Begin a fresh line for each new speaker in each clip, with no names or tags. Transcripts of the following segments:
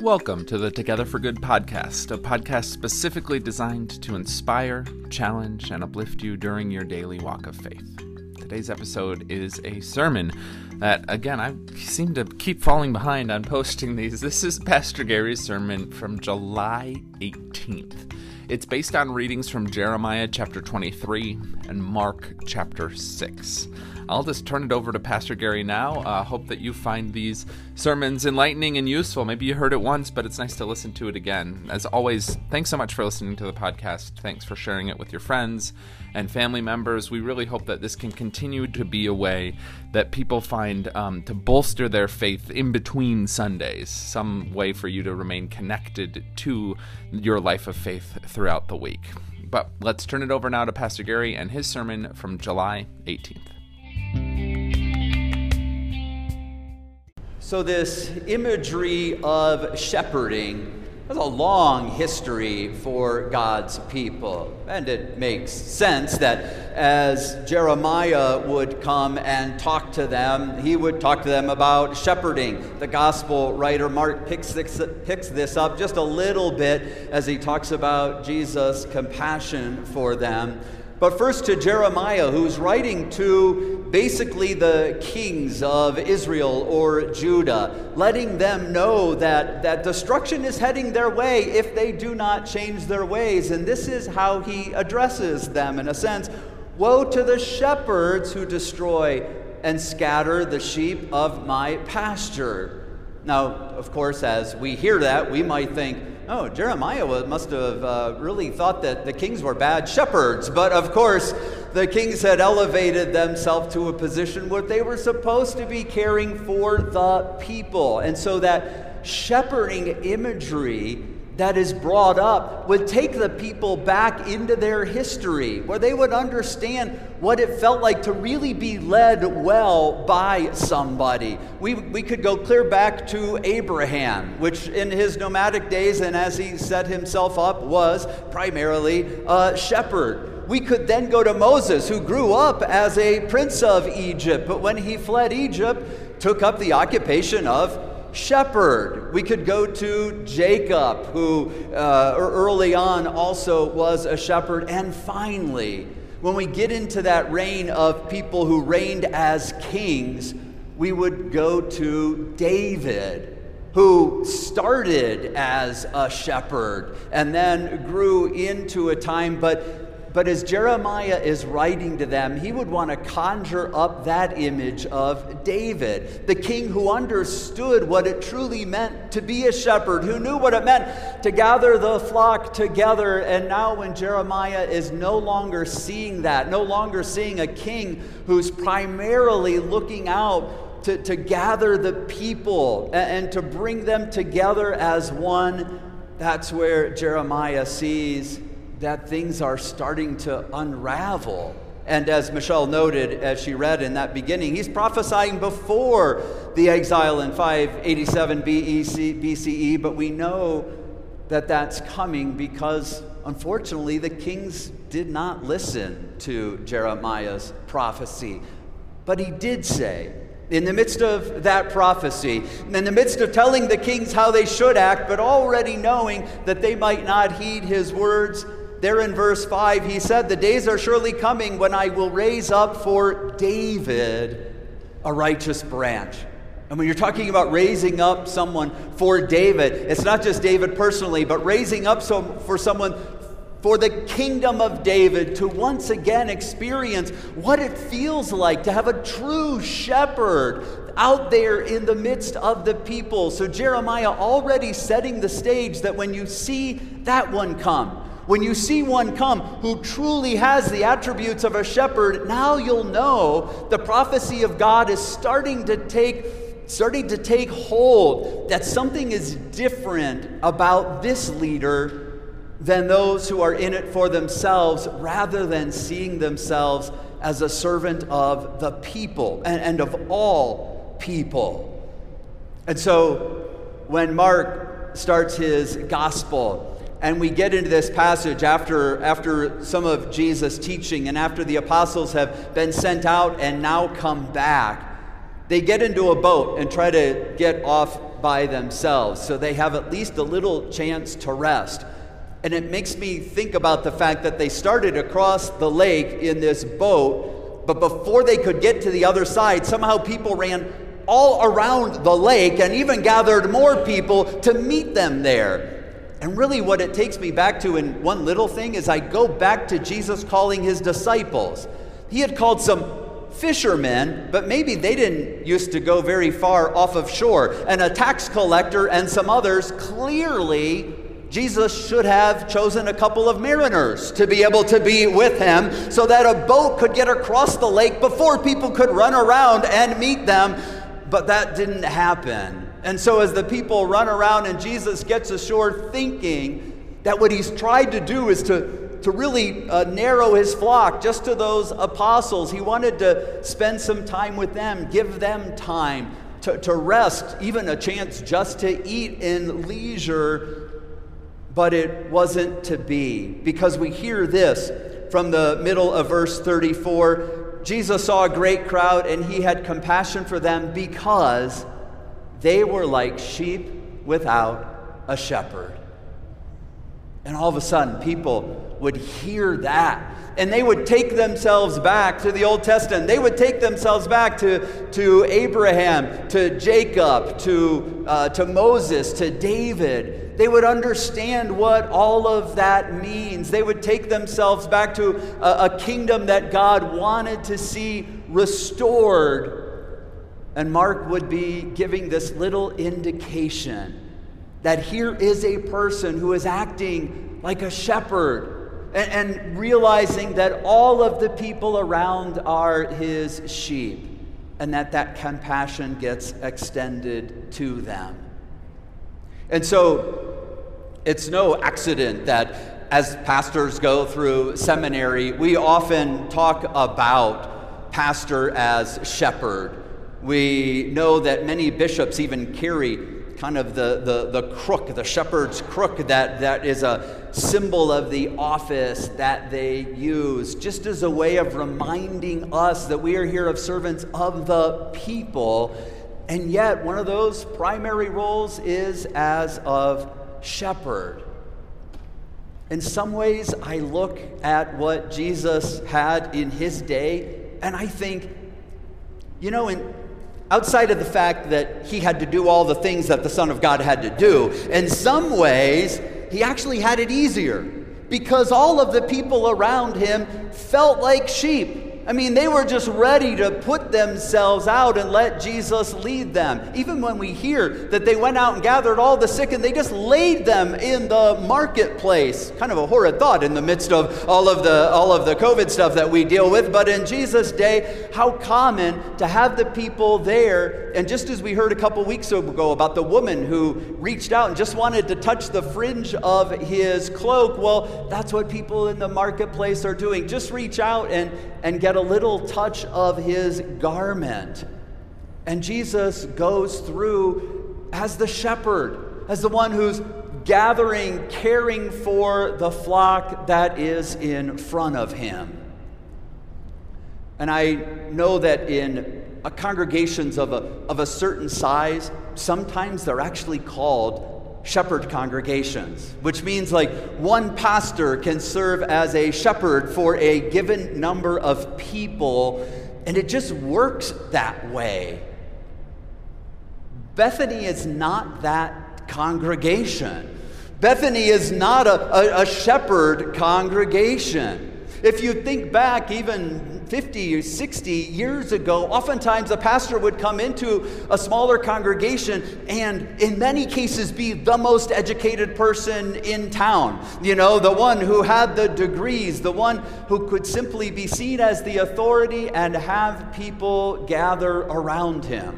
Welcome to the Together for Good podcast, a podcast specifically designed to inspire, challenge, and uplift you during your daily walk of faith. Today's episode is a sermon that, again, I seem to keep falling behind on posting these. This is Pastor Gary's sermon from July 18th. It's based on readings from Jeremiah chapter 23 and Mark chapter 6. I'll just turn it over to Pastor Gary now. Uh, hope that you find these sermons enlightening and useful. Maybe you heard it once, but it's nice to listen to it again. As always, thanks so much for listening to the podcast. Thanks for sharing it with your friends and family members. We really hope that this can continue to be a way that people find um, to bolster their faith in between Sundays, some way for you to remain connected to your life of faith throughout the week. But let's turn it over now to Pastor Gary and his sermon from July 18th.
So, this imagery of shepherding has a long history for God's people. And it makes sense that as Jeremiah would come and talk to them, he would talk to them about shepherding. The gospel writer Mark picks this, picks this up just a little bit as he talks about Jesus' compassion for them. But first to Jeremiah, who's writing to basically the kings of Israel or Judah, letting them know that, that destruction is heading their way if they do not change their ways. And this is how he addresses them in a sense Woe to the shepherds who destroy and scatter the sheep of my pasture. Now, of course, as we hear that, we might think, oh, Jeremiah must have uh, really thought that the kings were bad shepherds. But of course, the kings had elevated themselves to a position where they were supposed to be caring for the people. And so that shepherding imagery that is brought up would take the people back into their history, where they would understand what it felt like to really be led well by somebody. We, we could go clear back to Abraham, which in his nomadic days and as he set himself up was primarily a shepherd. We could then go to Moses, who grew up as a prince of Egypt, but when he fled Egypt, took up the occupation of shepherd. We could go to Jacob, who uh, early on also was a shepherd. And finally, when we get into that reign of people who reigned as kings, we would go to David, who started as a shepherd and then grew into a time, but but as Jeremiah is writing to them, he would want to conjure up that image of David, the king who understood what it truly meant to be a shepherd, who knew what it meant to gather the flock together. And now, when Jeremiah is no longer seeing that, no longer seeing a king who's primarily looking out to, to gather the people and, and to bring them together as one, that's where Jeremiah sees that things are starting to unravel. And as Michelle noted, as she read in that beginning, he's prophesying before the exile in 587 BCE, but we know that that's coming because unfortunately the kings did not listen to Jeremiah's prophecy. But he did say, in the midst of that prophecy, in the midst of telling the kings how they should act, but already knowing that they might not heed his words, there in verse 5, he said, The days are surely coming when I will raise up for David a righteous branch. And when you're talking about raising up someone for David, it's not just David personally, but raising up some, for someone for the kingdom of David to once again experience what it feels like to have a true shepherd out there in the midst of the people. So, Jeremiah already setting the stage that when you see that one come, when you see one come who truly has the attributes of a shepherd, now you'll know the prophecy of God is starting to take starting to take hold that something is different about this leader than those who are in it for themselves rather than seeing themselves as a servant of the people and, and of all people. And so when Mark starts his gospel, and we get into this passage after, after some of Jesus' teaching and after the apostles have been sent out and now come back. They get into a boat and try to get off by themselves, so they have at least a little chance to rest. And it makes me think about the fact that they started across the lake in this boat, but before they could get to the other side, somehow people ran all around the lake and even gathered more people to meet them there. And really, what it takes me back to in one little thing is I go back to Jesus calling his disciples. He had called some fishermen, but maybe they didn't used to go very far off of shore. And a tax collector and some others clearly Jesus should have chosen a couple of mariners to be able to be with him so that a boat could get across the lake before people could run around and meet them. But that didn't happen. And so, as the people run around and Jesus gets ashore, thinking that what he's tried to do is to, to really uh, narrow his flock just to those apostles, he wanted to spend some time with them, give them time to, to rest, even a chance just to eat in leisure but it wasn't to be. Because we hear this from the middle of verse 34 Jesus saw a great crowd and he had compassion for them because they were like sheep without a shepherd. And all of a sudden, people would hear that and they would take themselves back to the Old Testament. They would take themselves back to, to Abraham, to Jacob, to, uh, to Moses, to David. They would understand what all of that means. They would take themselves back to a, a kingdom that God wanted to see restored. And Mark would be giving this little indication that here is a person who is acting like a shepherd and, and realizing that all of the people around are his sheep and that that compassion gets extended to them. And so it's no accident that as pastors go through seminary, we often talk about pastor as shepherd. We know that many bishops even carry kind of the, the, the crook, the shepherd's crook, that, that is a symbol of the office that they use, just as a way of reminding us that we are here of servants of the people. And yet, one of those primary roles is as of shepherd. In some ways, I look at what Jesus had in his day, and I think, you know, in, outside of the fact that he had to do all the things that the Son of God had to do, in some ways, he actually had it easier because all of the people around him felt like sheep. I mean, they were just ready to put themselves out and let Jesus lead them. Even when we hear that they went out and gathered all the sick and they just laid them in the marketplace. Kind of a horrid thought in the midst of all of the all of the COVID stuff that we deal with, but in Jesus' day, how common to have the people there. And just as we heard a couple weeks ago about the woman who reached out and just wanted to touch the fringe of his cloak, well, that's what people in the marketplace are doing. Just reach out and and get a little touch of his garment. And Jesus goes through as the shepherd, as the one who's gathering, caring for the flock that is in front of him. And I know that in congregations of a, of a certain size, sometimes they're actually called shepherd congregations, which means like one pastor can serve as a shepherd for a given number of people, and it just works that way. Bethany is not that congregation. Bethany is not a, a, a shepherd congregation. If you think back even 50 or 60 years ago, oftentimes a pastor would come into a smaller congregation and, in many cases, be the most educated person in town. You know, the one who had the degrees, the one who could simply be seen as the authority and have people gather around him.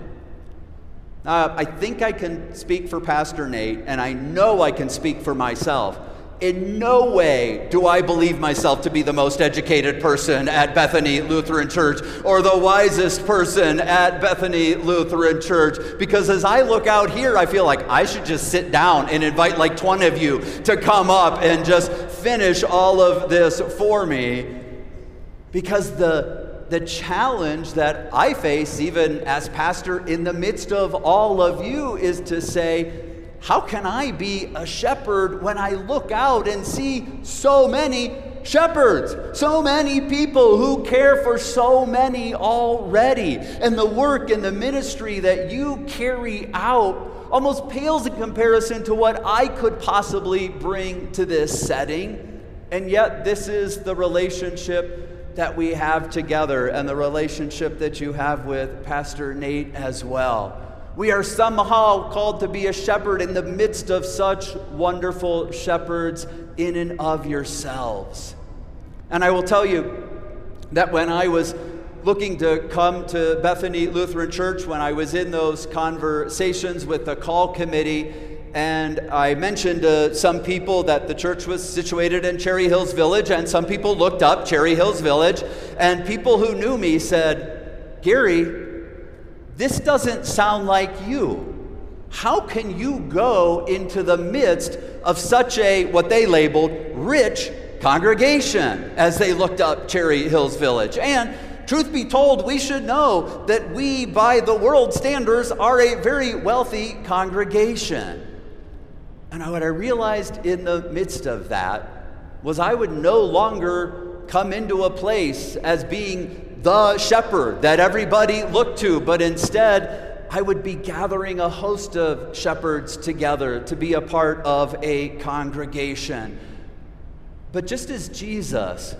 Uh, I think I can speak for Pastor Nate, and I know I can speak for myself in no way do I believe myself to be the most educated person at Bethany Lutheran Church or the wisest person at Bethany Lutheran Church. Because as I look out here, I feel like I should just sit down and invite like 20 of you to come up and just finish all of this for me. Because the the challenge that I face, even as pastor, in the midst of all of you, is to say, how can I be a shepherd when I look out and see so many shepherds, so many people who care for so many already? And the work and the ministry that you carry out almost pales in comparison to what I could possibly bring to this setting. And yet, this is the relationship that we have together and the relationship that you have with Pastor Nate as well. We are somehow called to be a shepherd in the midst of such wonderful shepherds in and of yourselves. And I will tell you that when I was looking to come to Bethany Lutheran Church, when I was in those conversations with the call committee, and I mentioned to some people that the church was situated in Cherry Hills Village, and some people looked up Cherry Hills Village, and people who knew me said, Gary, this doesn't sound like you. How can you go into the midst of such a, what they labeled, rich congregation as they looked up Cherry Hills Village? And truth be told, we should know that we, by the world standards, are a very wealthy congregation. And what I realized in the midst of that was I would no longer come into a place as being the shepherd that everybody looked to, but instead, I would be gathering a host of shepherds together to be a part of a congregation. But just as Jesus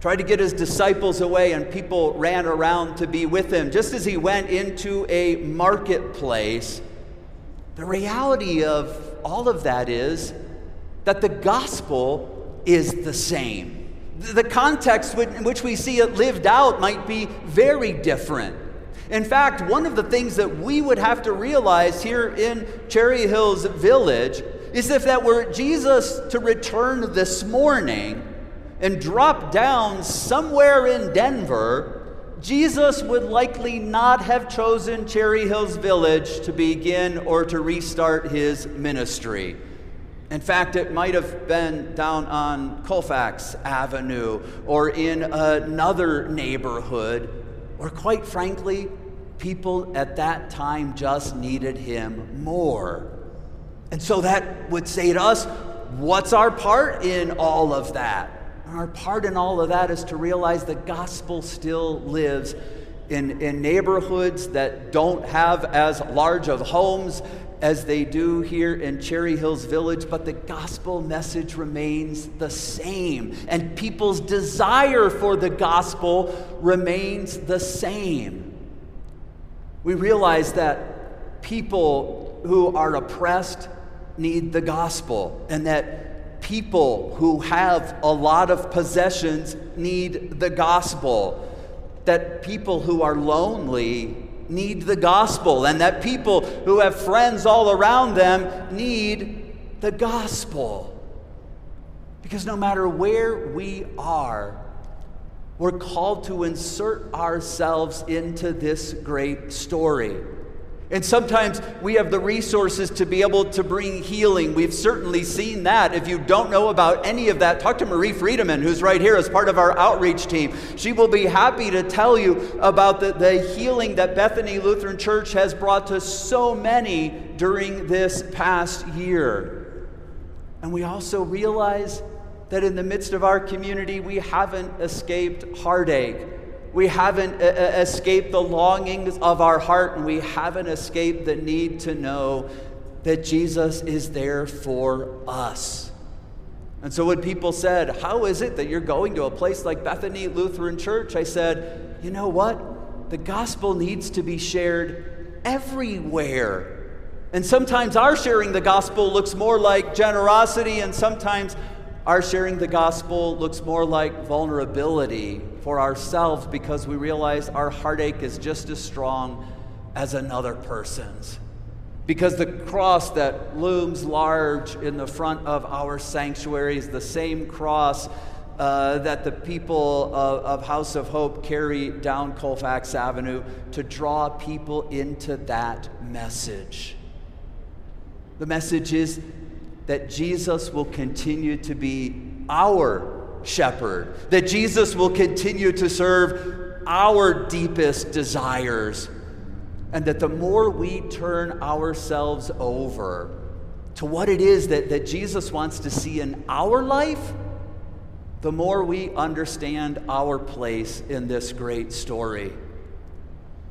tried to get his disciples away and people ran around to be with him, just as he went into a marketplace, the reality of all of that is that the gospel is the same the context in which we see it lived out might be very different. In fact, one of the things that we would have to realize here in Cherry Hills Village is if that were Jesus to return this morning and drop down somewhere in Denver, Jesus would likely not have chosen Cherry Hills Village to begin or to restart his ministry. In fact, it might have been down on Colfax Avenue or in another neighborhood, or quite frankly, people at that time just needed him more. And so that would say to us, what's our part in all of that? Our part in all of that is to realize the gospel still lives in, in neighborhoods that don't have as large of homes as they do here in Cherry Hills Village, but the gospel message remains the same. And people's desire for the gospel remains the same. We realize that people who are oppressed need the gospel, and that people who have a lot of possessions need the gospel, that people who are lonely need the gospel, and that people who have friends all around them need the gospel. Because no matter where we are, we're called to insert ourselves into this great story. And sometimes we have the resources to be able to bring healing. We've certainly seen that. If you don't know about any of that, talk to Marie Friedemann, who's right here as part of our outreach team. She will be happy to tell you about the, the healing that Bethany Lutheran Church has brought to so many during this past year. And we also realize that in the midst of our community, we haven't escaped heartache we haven't uh, uh, escaped the longings of our heart, and we haven't escaped the need to know that Jesus is there for us. And so, when people said, How is it that you're going to a place like Bethany Lutheran Church? I said, You know what? The gospel needs to be shared everywhere. And sometimes our sharing the gospel looks more like generosity, and sometimes our sharing the gospel looks more like vulnerability for ourselves because we realize our heartache is just as strong as another person's. Because the cross that looms large in the front of our sanctuary is the same cross uh, that the people of, of House of Hope carry down Colfax Avenue to draw people into that message. The message is that Jesus will continue to be our shepherd, that Jesus will continue to serve our deepest desires, and that the more we turn ourselves over to what it is that, that Jesus wants to see in our life, the more we understand our place in this great story.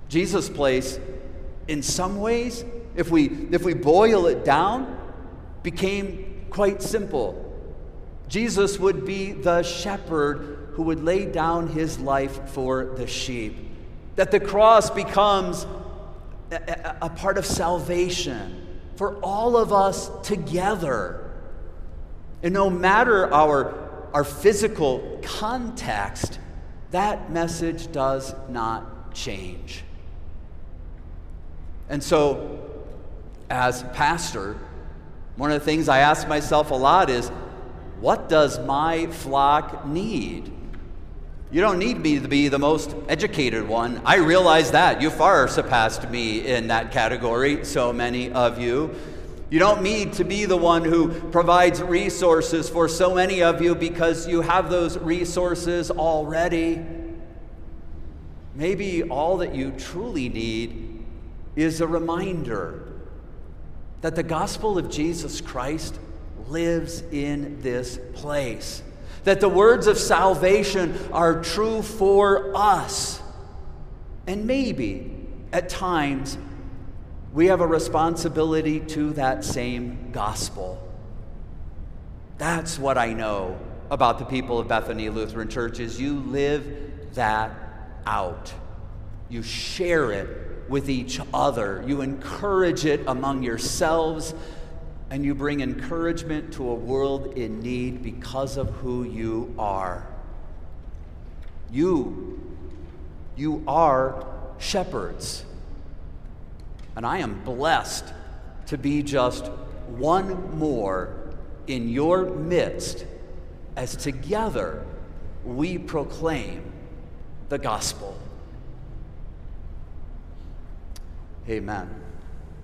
Jesus' place, in some ways, if we, if we boil it down, became quite simple. Jesus would be the shepherd who would lay down his life for the sheep. That the cross becomes a, a, part of salvation for all of us together. And no matter our, our physical context, that message does not change. And so, as pastor, one of the things I ask myself a lot is what does my flock need? You don't need me to be the most educated one. I realize that. You far surpassed me in that category, so many of you. You don't need to be the one who provides resources for so many of you because you have those resources already. Maybe all that you truly need is a reminder that the gospel of Jesus Christ lives in this place. That the words of salvation are true for us. And maybe at times we have a responsibility to that same gospel. That's what I know about the people of Bethany Lutheran Church is you live that out. You share it with each other. You encourage it among yourselves and you bring encouragement to a world in need because of who you are. You, you are shepherds. And I am blessed to be just one more in your midst as together we proclaim the gospel. Amen.